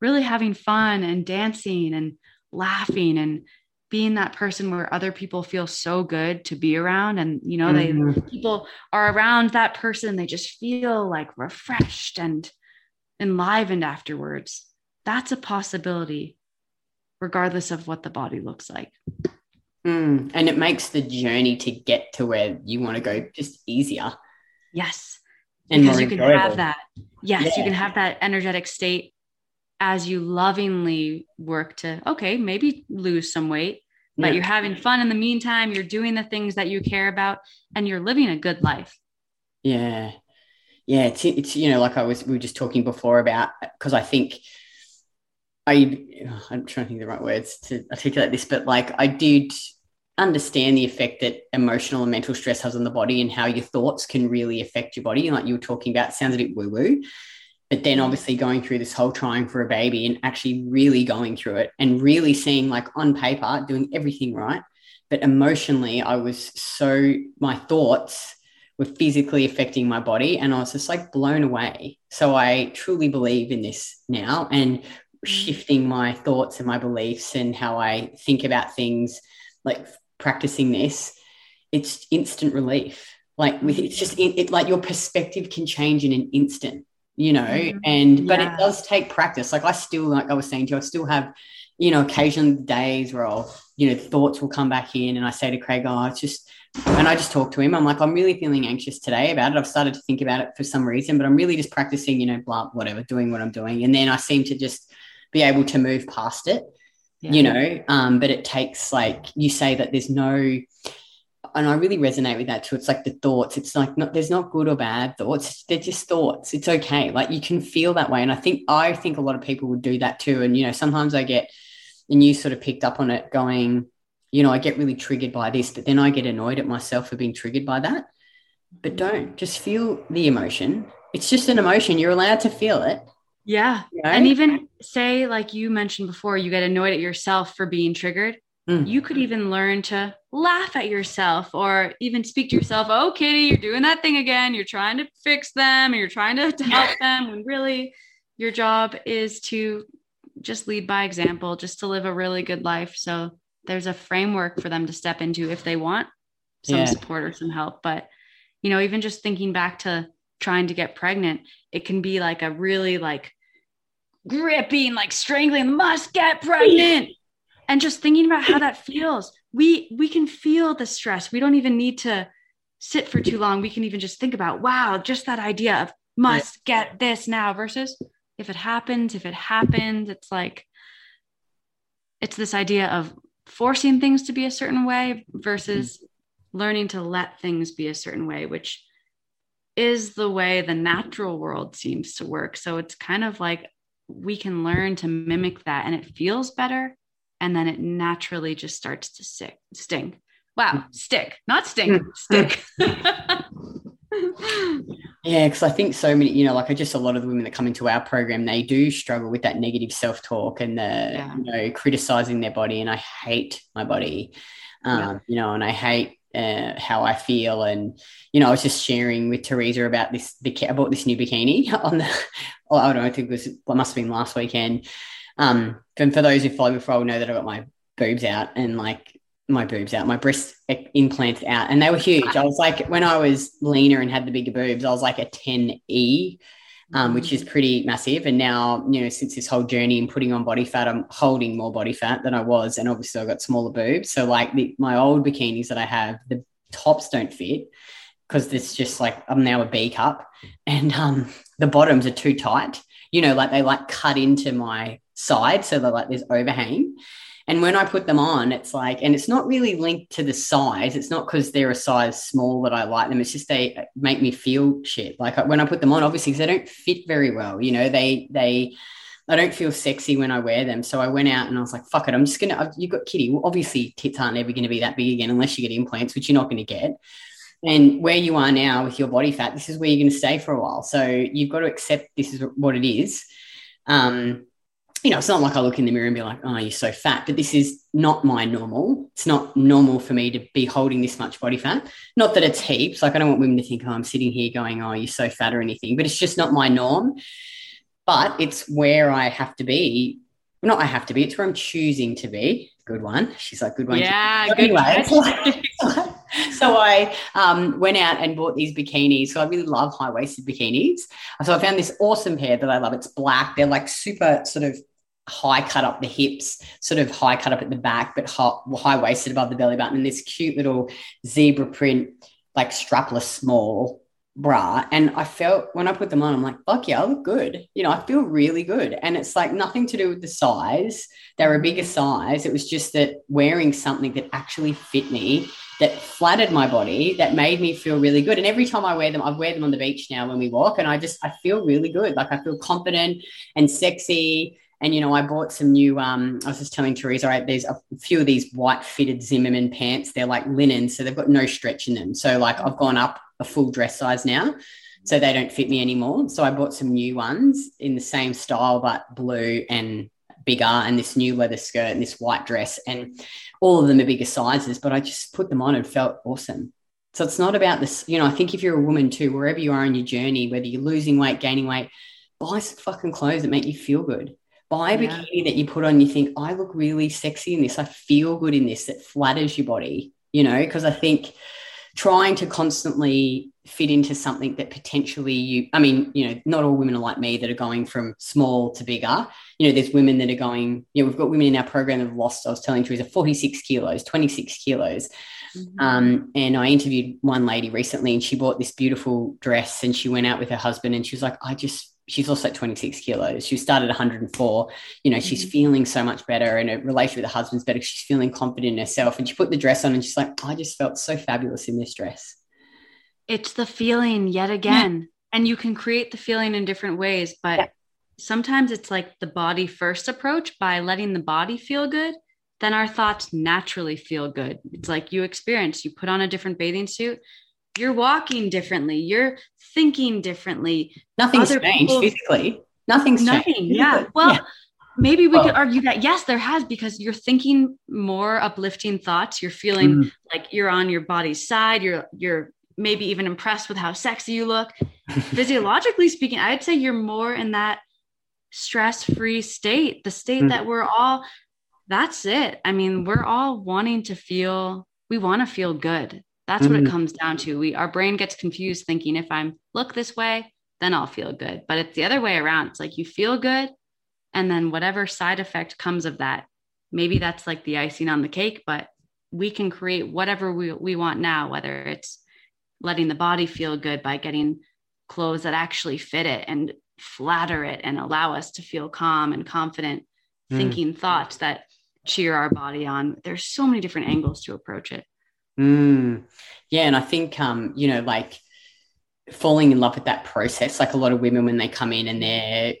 really having fun and dancing and laughing and being that person where other people feel so good to be around and you know mm-hmm. they people are around that person they just feel like refreshed and enlivened afterwards that's a possibility regardless of what the body looks like mm. and it makes the journey to get to where you want to go just easier yes and because you can have that yes yeah. you can have that energetic state as you lovingly work to okay maybe lose some weight but yeah. you're having fun in the meantime you're doing the things that you care about and you're living a good life. Yeah. Yeah it's, it's you know like i was we were just talking before about because i think i i'm trying to think the right words to articulate this but like i did understand the effect that emotional and mental stress has on the body and how your thoughts can really affect your body. And like you were talking about sounds a bit woo woo but then obviously going through this whole trying for a baby and actually really going through it and really seeing like on paper doing everything right. But emotionally i was so my thoughts were physically affecting my body and i was just like blown away. So i truly believe in this now and mm. shifting my thoughts and my beliefs and how i think about things like practicing this it's instant relief. Like with it's just it like your perspective can change in an instant you know mm-hmm. and but yeah. it does take practice like i still like i was saying to you i still have you know occasion days where i'll you know thoughts will come back in and i say to craig oh it's just and i just talk to him i'm like i'm really feeling anxious today about it i've started to think about it for some reason but i'm really just practicing you know blah whatever doing what i'm doing and then i seem to just be able to move past it yeah. you know um but it takes like you say that there's no and I really resonate with that too. It's like the thoughts. It's like not there's not good or bad thoughts. They're just thoughts. It's okay. Like you can feel that way. And I think I think a lot of people would do that too. And you know, sometimes I get and you sort of picked up on it going, you know, I get really triggered by this, but then I get annoyed at myself for being triggered by that. But mm-hmm. don't just feel the emotion. It's just an emotion. You're allowed to feel it. Yeah. You know? And even say, like you mentioned before, you get annoyed at yourself for being triggered. Mm. You could even learn to laugh at yourself or even speak to yourself, oh, Kitty, you're doing that thing again. You're trying to fix them and you're trying to, to help them when really your job is to just lead by example, just to live a really good life. So there's a framework for them to step into if they want some yeah. support or some help. But, you know, even just thinking back to trying to get pregnant, it can be like a really like gripping, like strangling, must get pregnant. and just thinking about how that feels. We we can feel the stress. We don't even need to sit for too long. We can even just think about, wow, just that idea of must get this now versus if it happens, if it happens, it's like it's this idea of forcing things to be a certain way versus mm-hmm. learning to let things be a certain way, which is the way the natural world seems to work. So it's kind of like we can learn to mimic that and it feels better. And then it naturally just starts to stick, sting. Wow, stick, not stink, stick. yeah, because I think so many, you know, like I just a lot of the women that come into our program, they do struggle with that negative self talk and the, yeah. you know, criticizing their body. And I hate my body, um, yeah. you know, and I hate uh, how I feel. And, you know, I was just sharing with Teresa about this, I bought this new bikini on the, oh, I don't know, I think it was, what must have been last weekend. Um, and for those who follow me for all know that I got my boobs out and like my boobs out, my breast implants out, and they were huge. I was like, when I was leaner and had the bigger boobs, I was like a 10E, um, which is pretty massive. And now, you know, since this whole journey and putting on body fat, I'm holding more body fat than I was. And obviously, I've got smaller boobs. So, like the, my old bikinis that I have, the tops don't fit because it's just like I'm now a B cup and um, the bottoms are too tight. You know, like they like cut into my side. So they're like there's overhang. And when I put them on, it's like, and it's not really linked to the size. It's not because they're a size small that I like them. It's just they make me feel shit. Like when I put them on, obviously, because they don't fit very well. You know, they they I don't feel sexy when I wear them. So I went out and I was like, fuck it, I'm just gonna. You've got kitty. Well, obviously, tits aren't ever going to be that big again unless you get implants, which you're not going to get. And where you are now with your body fat, this is where you're going to stay for a while. So you've got to accept this is what it is. Um, you know, it's not like I look in the mirror and be like, oh, you're so fat, but this is not my normal. It's not normal for me to be holding this much body fat. Not that it's heaps. Like, I don't want women to think, oh, I'm sitting here going, oh, you're so fat or anything, but it's just not my norm. But it's where I have to be. Not I have to be, it's where I'm choosing to be. Good one. She's like, good one. Yeah, good anyway, so I um, went out and bought these bikinis. So I really love high waisted bikinis. So I found this awesome pair that I love. It's black. They're like super sort of high cut up the hips, sort of high cut up at the back, but high waisted above the belly button, and this cute little zebra print, like strapless small bra. And I felt when I put them on, I'm like, fuck yeah, I look good. You know, I feel really good. And it's like nothing to do with the size. They're a bigger size. It was just that wearing something that actually fit me, that flattered my body, that made me feel really good. And every time I wear them, I wear them on the beach now when we walk, and I just I feel really good. Like I feel confident and sexy and you know, I bought some new. Um, I was just telling Teresa, right? There's a few of these white fitted Zimmermann pants. They're like linen, so they've got no stretch in them. So like, I've gone up a full dress size now, so they don't fit me anymore. So I bought some new ones in the same style but blue and bigger, and this new leather skirt and this white dress, and all of them are bigger sizes. But I just put them on and felt awesome. So it's not about this. You know, I think if you're a woman too, wherever you are in your journey, whether you're losing weight, gaining weight, buy some fucking clothes that make you feel good buy a yeah. bikini that you put on, you think, I look really sexy in this. I feel good in this, that flatters your body, you know, because I think trying to constantly fit into something that potentially you, I mean, you know, not all women are like me that are going from small to bigger. You know, there's women that are going, you know, we've got women in our program that have lost, I was telling Teresa, 46 kilos, 26 kilos. Mm-hmm. Um, and I interviewed one lady recently and she bought this beautiful dress and she went out with her husband and she was like, I just she's also at 26 kilos. She started 104. You know, she's mm-hmm. feeling so much better and her relationship with her husband's better. She's feeling confident in herself. And she put the dress on and she's like, I just felt so fabulous in this dress. It's the feeling yet again. Yeah. And you can create the feeling in different ways, but yeah. sometimes it's like the body first approach by letting the body feel good. Then our thoughts naturally feel good. It's like you experience, you put on a different bathing suit, you're walking differently. You're thinking differently. Nothing's Other changed people, physically nothing's nothing changed. yeah well yeah. maybe we well, could argue that yes there has because you're thinking more uplifting thoughts. You're feeling mm. like you're on your body's side. You're you're maybe even impressed with how sexy you look. Physiologically speaking i'd say you're more in that stress-free state the state mm. that we're all that's it. I mean we're all wanting to feel we want to feel good that's mm-hmm. what it mm-hmm. comes down to. We our brain gets confused thinking if I'm look this way, then I'll feel good. But it's the other way around. It's like you feel good and then whatever side effect comes of that, maybe that's like the icing on the cake, but we can create whatever we, we want now, whether it's letting the body feel good by getting clothes that actually fit it and flatter it and allow us to feel calm and confident, mm. thinking thoughts that cheer our body on. There's so many different angles to approach it. Mm. Yeah, and I think um, you know, like falling in love with that process, like a lot of women when they come in and they're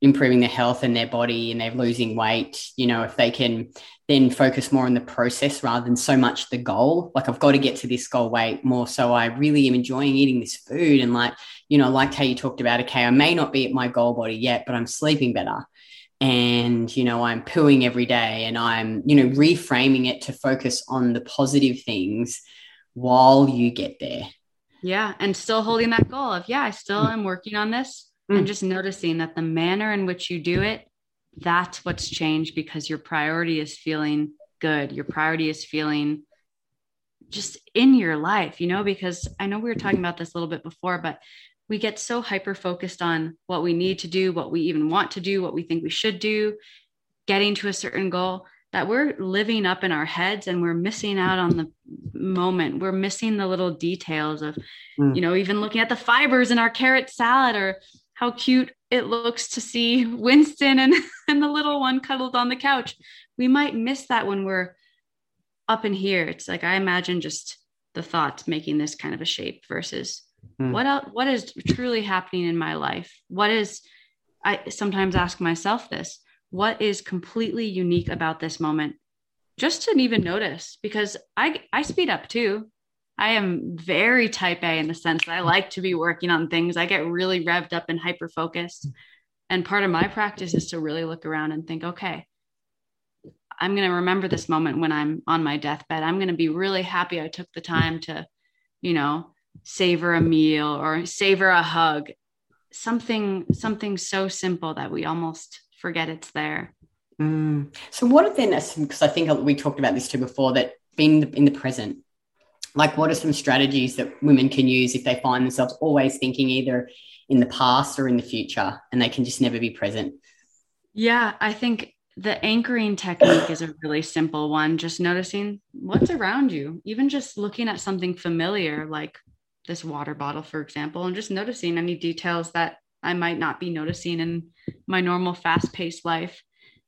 improving their health and their body and they're losing weight, you know, if they can then focus more on the process rather than so much the goal. Like I've got to get to this goal weight more. So I really am enjoying eating this food. And like, you know, I liked how you talked about, okay, I may not be at my goal body yet, but I'm sleeping better and you know i'm pooing every day and i'm you know reframing it to focus on the positive things while you get there yeah and still holding that goal of yeah i still mm. am working on this mm. and just noticing that the manner in which you do it that's what's changed because your priority is feeling good your priority is feeling just in your life you know because i know we were talking about this a little bit before but we get so hyper focused on what we need to do, what we even want to do, what we think we should do, getting to a certain goal that we're living up in our heads and we're missing out on the moment. We're missing the little details of, mm. you know, even looking at the fibers in our carrot salad or how cute it looks to see Winston and, and the little one cuddled on the couch. We might miss that when we're up in here. It's like I imagine just the thoughts making this kind of a shape versus Hmm. What else, what is truly happening in my life? What is I sometimes ask myself this, what is completely unique about this moment? Just to even notice because I I speed up too. I am very type A in the sense that I like to be working on things. I get really revved up and hyper focused. And part of my practice is to really look around and think, okay, I'm going to remember this moment when I'm on my deathbed. I'm going to be really happy I took the time to, you know, savor a meal or savor a hug. Something something so simple that we almost forget it's there. Mm. so what are then because i think we talked about this too before that being in the present? Like what are some strategies that women can use if they find themselves always thinking either in the past or in the future and they can just never be present? Yeah i think the anchoring technique is a really simple one. Just noticing what's around you even just looking at something familiar like this water bottle, for example, and just noticing any details that I might not be noticing in my normal fast paced life.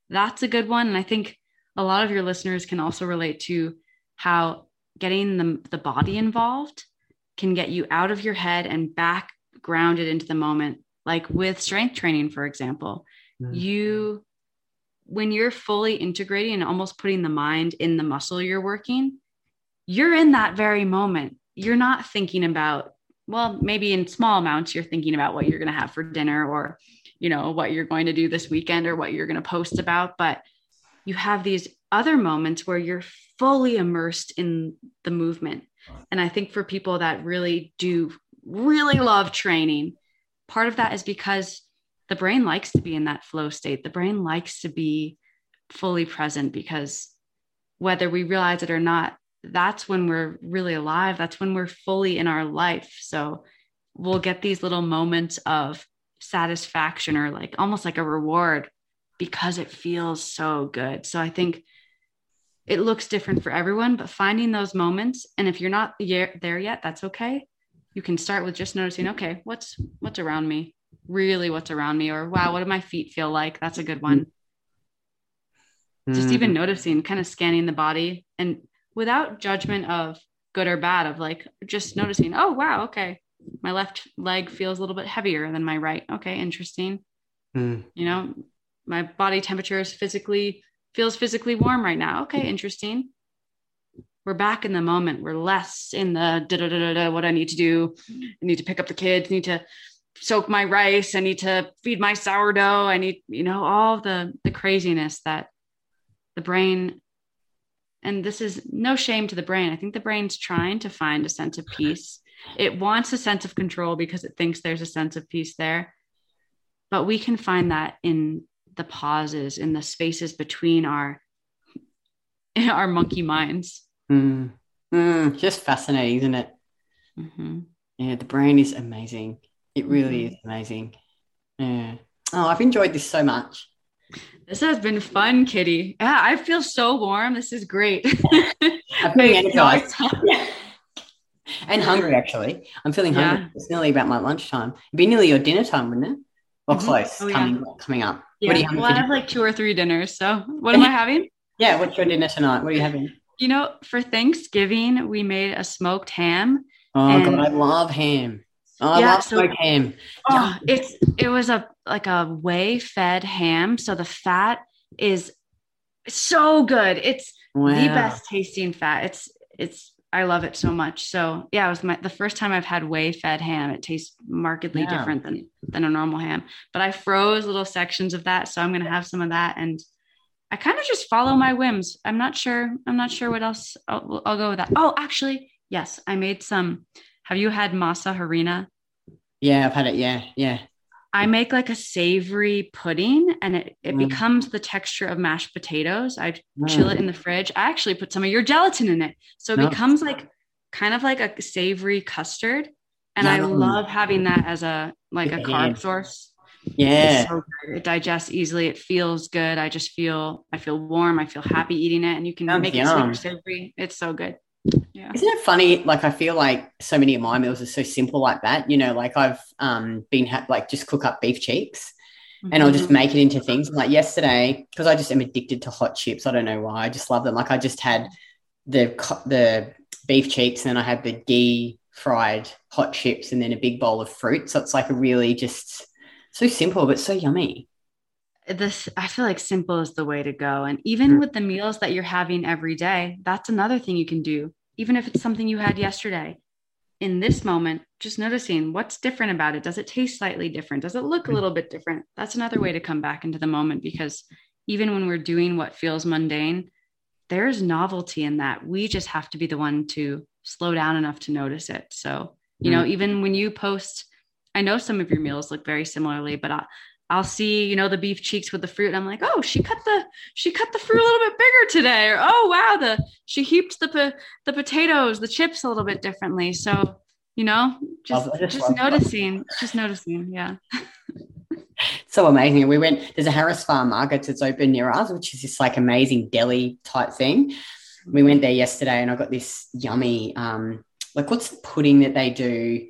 That's a good one. And I think a lot of your listeners can also relate to how getting the, the body involved can get you out of your head and back grounded into the moment. Like with strength training, for example, mm-hmm. you, when you're fully integrating and almost putting the mind in the muscle you're working, you're in that very moment you're not thinking about well maybe in small amounts you're thinking about what you're going to have for dinner or you know what you're going to do this weekend or what you're going to post about. But you have these other moments where you're fully immersed in the movement. And i think for people that really do really love training part of that is because the brain likes to be in that flow state. The brain likes to be fully present because whether we realize it or not that's when we're really alive. That's when we're fully in our life. So we'll get these little moments of satisfaction or like almost like a reward because it feels so good. So I think it looks different for everyone, but finding those moments and if you're not there yet, that's okay. You can start with just noticing, okay, what's what's around me? really what's around me or wow, what do my feet feel like? That's a good one. Just Mm. even noticing, kind of scanning the body and without judgment of good or bad, of like just noticing, oh, wow, okay. My left leg feels a little bit heavier than my right. Okay, interesting. Mm. You know, my body temperature is physically feels physically warm right now. Okay, interesting. We're back in the moment. We're less in the da da da da. What I need to do. I need to pick up the kids. I need to soak my rice. I need to feed my sourdough. I need, you know, all the the craziness that the brain. And this is no shame to the brain. I think the brain's trying to find a sense of peace. It wants a sense of control because it thinks there's a sense of peace there but we can find that in the pauses in the spaces between our our monkey minds Mm. Mm. Just fascinating, isn't it? hmm Yeah, the brain is amazing. It really is amazing. Yeah. Oh, I've enjoyed this so much. This has been fun kitty yeah i feel so warm this is great I'm feeling energized. And hungry, actually. I'm feeling Yeah. hungry. It's nearly about my lunchtime. It'd be nearly your dinner time, wouldn't it? Or Mhm. close, Oh, yeah. coming coming up. Yeah. What are you having well, I have like two or three dinners. So, what am I having? Yeah, what's your dinner tonight? What are you having? You know, for Thanksgiving, we made a smoked ham. Oh And- god, I love ham. Oh, I Yeah, love so- smoked ham. Oh, it's it was a like a whey fed ham, so the fat is so good. It's Wow. the best tasting fat. It's it's I love it so much. So yeah, it was my the first time I've had whey fed ham. It tastes markedly Yeah. different than than a normal ham. But I froze little sections of that, so I'm gonna have some of that. And I kind of just follow my whims. I'm not sure. I'm not sure what else. I'll, I'll go with that. Oh, actually, yes, I made some. Have you had masa harina? Yeah, I've had it. Yeah, yeah. I make like a savory pudding and it, it Mm. becomes the texture of mashed potatoes. I chill it in the fridge. I actually put some of your gelatin in it. So it Nice. becomes like kind of like a savory custard. And I Yum. love having that as a like a Yeah. carb source. Yeah. So. It digests easily. It feels good. I just feel I feel warm. I feel happy eating it. And you can make it sweet savory. It's so good. Yeah. Isn't it funny? Like I feel like so many of my meals are so simple like that. You know, like I've um been ha- like just cook up beef cheeks and I'll just Mhm. make it into things. And like yesterday, because I just am addicted to hot chips. I don't know why. I just love them. Like I just had the the beef cheeks and then I had the ghee fried hot chips and then a big bowl of fruit. So it's like a really just so simple but so yummy. This i feel like simple is the way to go. And even Mm. with the meals that you're having every day that's another thing you can do. Even if it's something you had yesterday in this moment just noticing what's different about it. Does it taste slightly different? Does it look a Mm. little bit different? That's another way to come back into the moment because even when we're doing what feels mundane there's novelty in that. We just have to be the one to slow down enough to notice it. So you know even when you post i know some of your meals look very similarly but I, I'll see, you know, the beef cheeks with the fruit. And I'm like, oh, she cut the she cut the fruit a little bit bigger today, or oh wow, the she heaped the po- the potatoes, the chips a little bit differently. So, you know, just Love- just just love that. noticing, just noticing, yeah. so amazing. We went, there's a Harris Farm Market that's open near us, which is this like amazing deli type thing. We went there yesterday and I got this yummy, um, like what's the pudding that they do?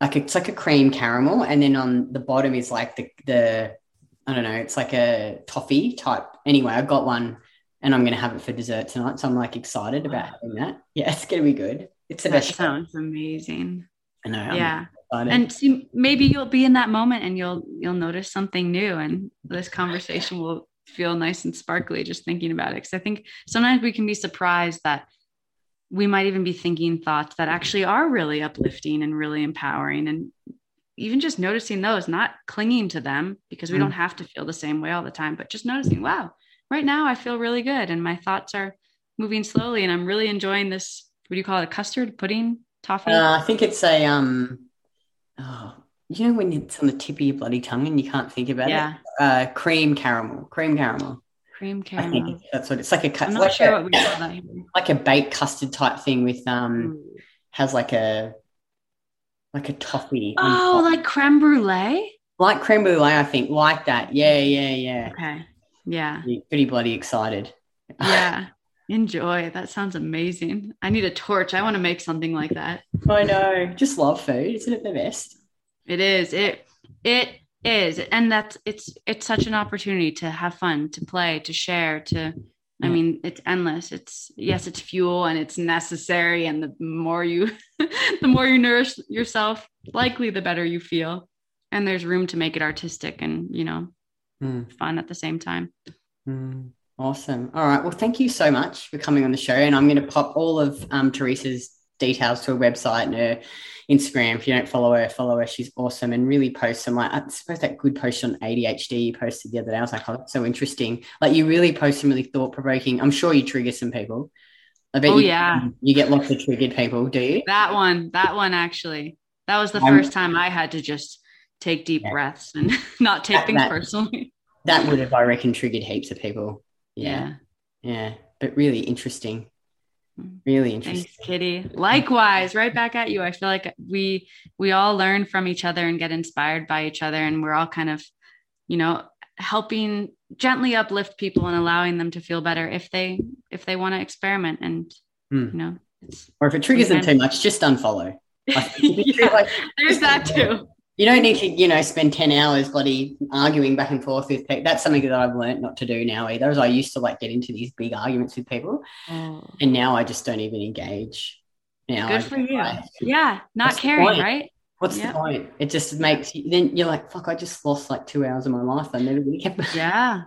Like it's like a cream caramel, and then on the bottom is like the the I don't know, it's like a toffee type. Anyway, I got one and I'm gonna have it for dessert tonight. So I'm like excited about having that. Yeah, it's gonna be good. It's the That best. sounds amazing. I know. I'm yeah. excited. And see, maybe you'll be in that moment and you'll you'll notice something new and this conversation will feel nice and sparkly just thinking about it. Because I think sometimes we can be surprised that we might even be thinking thoughts that actually are really uplifting and really empowering. And even just noticing those, not clinging to them because we Mm. don't have to feel the same way all the time, but just noticing, wow, right now I feel really good and my thoughts are moving slowly and I'm really enjoying this. What do you call it? Custard, pudding, toffee? Uh, I think it's a um, oh, you know when it's on the tip of your bloody tongue and you can't think about yeah, it. Uh, cream caramel, cream caramel. Cream I caramel. think that's what it's like. A cu- I'm not like sure a, what we call that here. like a baked custard type thing with um Ooh. has like a like a toffee. Oh, like creme brulee? like creme brulee. I think like that. Yeah, yeah, yeah. Okay. Yeah. Pretty- Pretty bloody excited. Yeah. Enjoy. That sounds amazing. I need a torch. I want to make something like that. I know. Just love food. Isn't it the best? It is. It it is and that's it's it's such an opportunity to have fun to play to share to I mean, it's endless. It's yes, it's fuel and it's necessary. And the more you, the more you nourish yourself, likely the better you feel. And there's room to make it artistic and you know, mm. fun at the same time. Mm. Awesome. All right. Well, thank you so much for coming on the show. And I'm going to pop all of um, Teresa's details to her website and her Instagram. If you don't follow her, follow her. She's awesome and really posts some like I suppose that good post on ADHD you posted the other day. I was like, oh, that's so interesting. Like you really post some really thought provoking. I'm sure you trigger some people. I bet oh, you, yeah. you get lots of triggered people, do you? That one, that one actually. That was the um, first time I had to just take deep yeah. breaths and not take that, things that, personally. That would have, I reckon, triggered heaps of people. Yeah. Yeah. yeah. But really interesting. Really interesting. Thanks, Kitty. Likewise, right back at you. I feel like we we all learn from each other and get inspired by each other, and we're all kind of, you know, helping gently uplift people and allowing them to feel better if they if they want to experiment and mm. you know. or if it triggers them too much, just unfollow. yeah, like, there's that too you don't need to, you know, spend 10 hours bloody arguing back and forth with people. That's something that I've learned not to do now either. As I used to like get into these big arguments with people. Oh. And now I just don't even engage. Now Good I, for you. I, yeah. Not caring, right? What's yep. the point? It just makes you then you're like, fuck, I just lost like two hours of my life. I never really kept Yeah.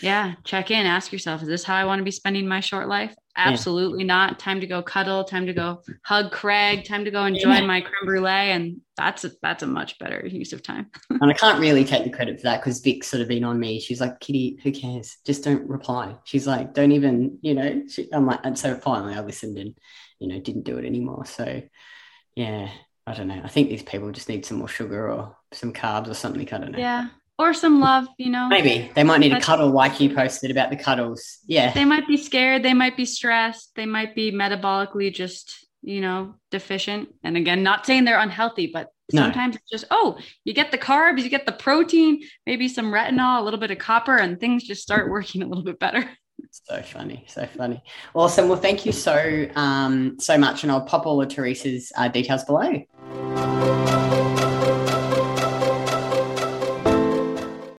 Yeah. Check in, ask yourself, is this how I want to be spending my short life? Absolutely yeah. not. Time to go cuddle, time to go hug Craig, time to go enjoy yeah. my creme brulee. And that's a, that's a much better use of time. and I can't really take the credit for that because Vic's sort of been on me. She's like, Kitty, who cares? Just don't reply. She's like, don't even, you know, she, I'm like, and so finally I listened and, you know, didn't do it anymore. So yeah, I don't know. I think these people just need some more sugar or some carbs or something. I don't know. Yeah or some love, you know. Maybe they might need a cuddle, like you posted about the cuddles. Yeah. They might be scared. They might be stressed. They might be metabolically just, you know, deficient. And again, not saying they're unhealthy, but no. sometimes it's just, oh, you get the carbs, you get the protein, maybe some retinol, a little bit of copper, and things just start working a little bit better. So funny, so funny. Awesome. Well, thank you so um so much, and I'll pop all of Teresa's uh, details below.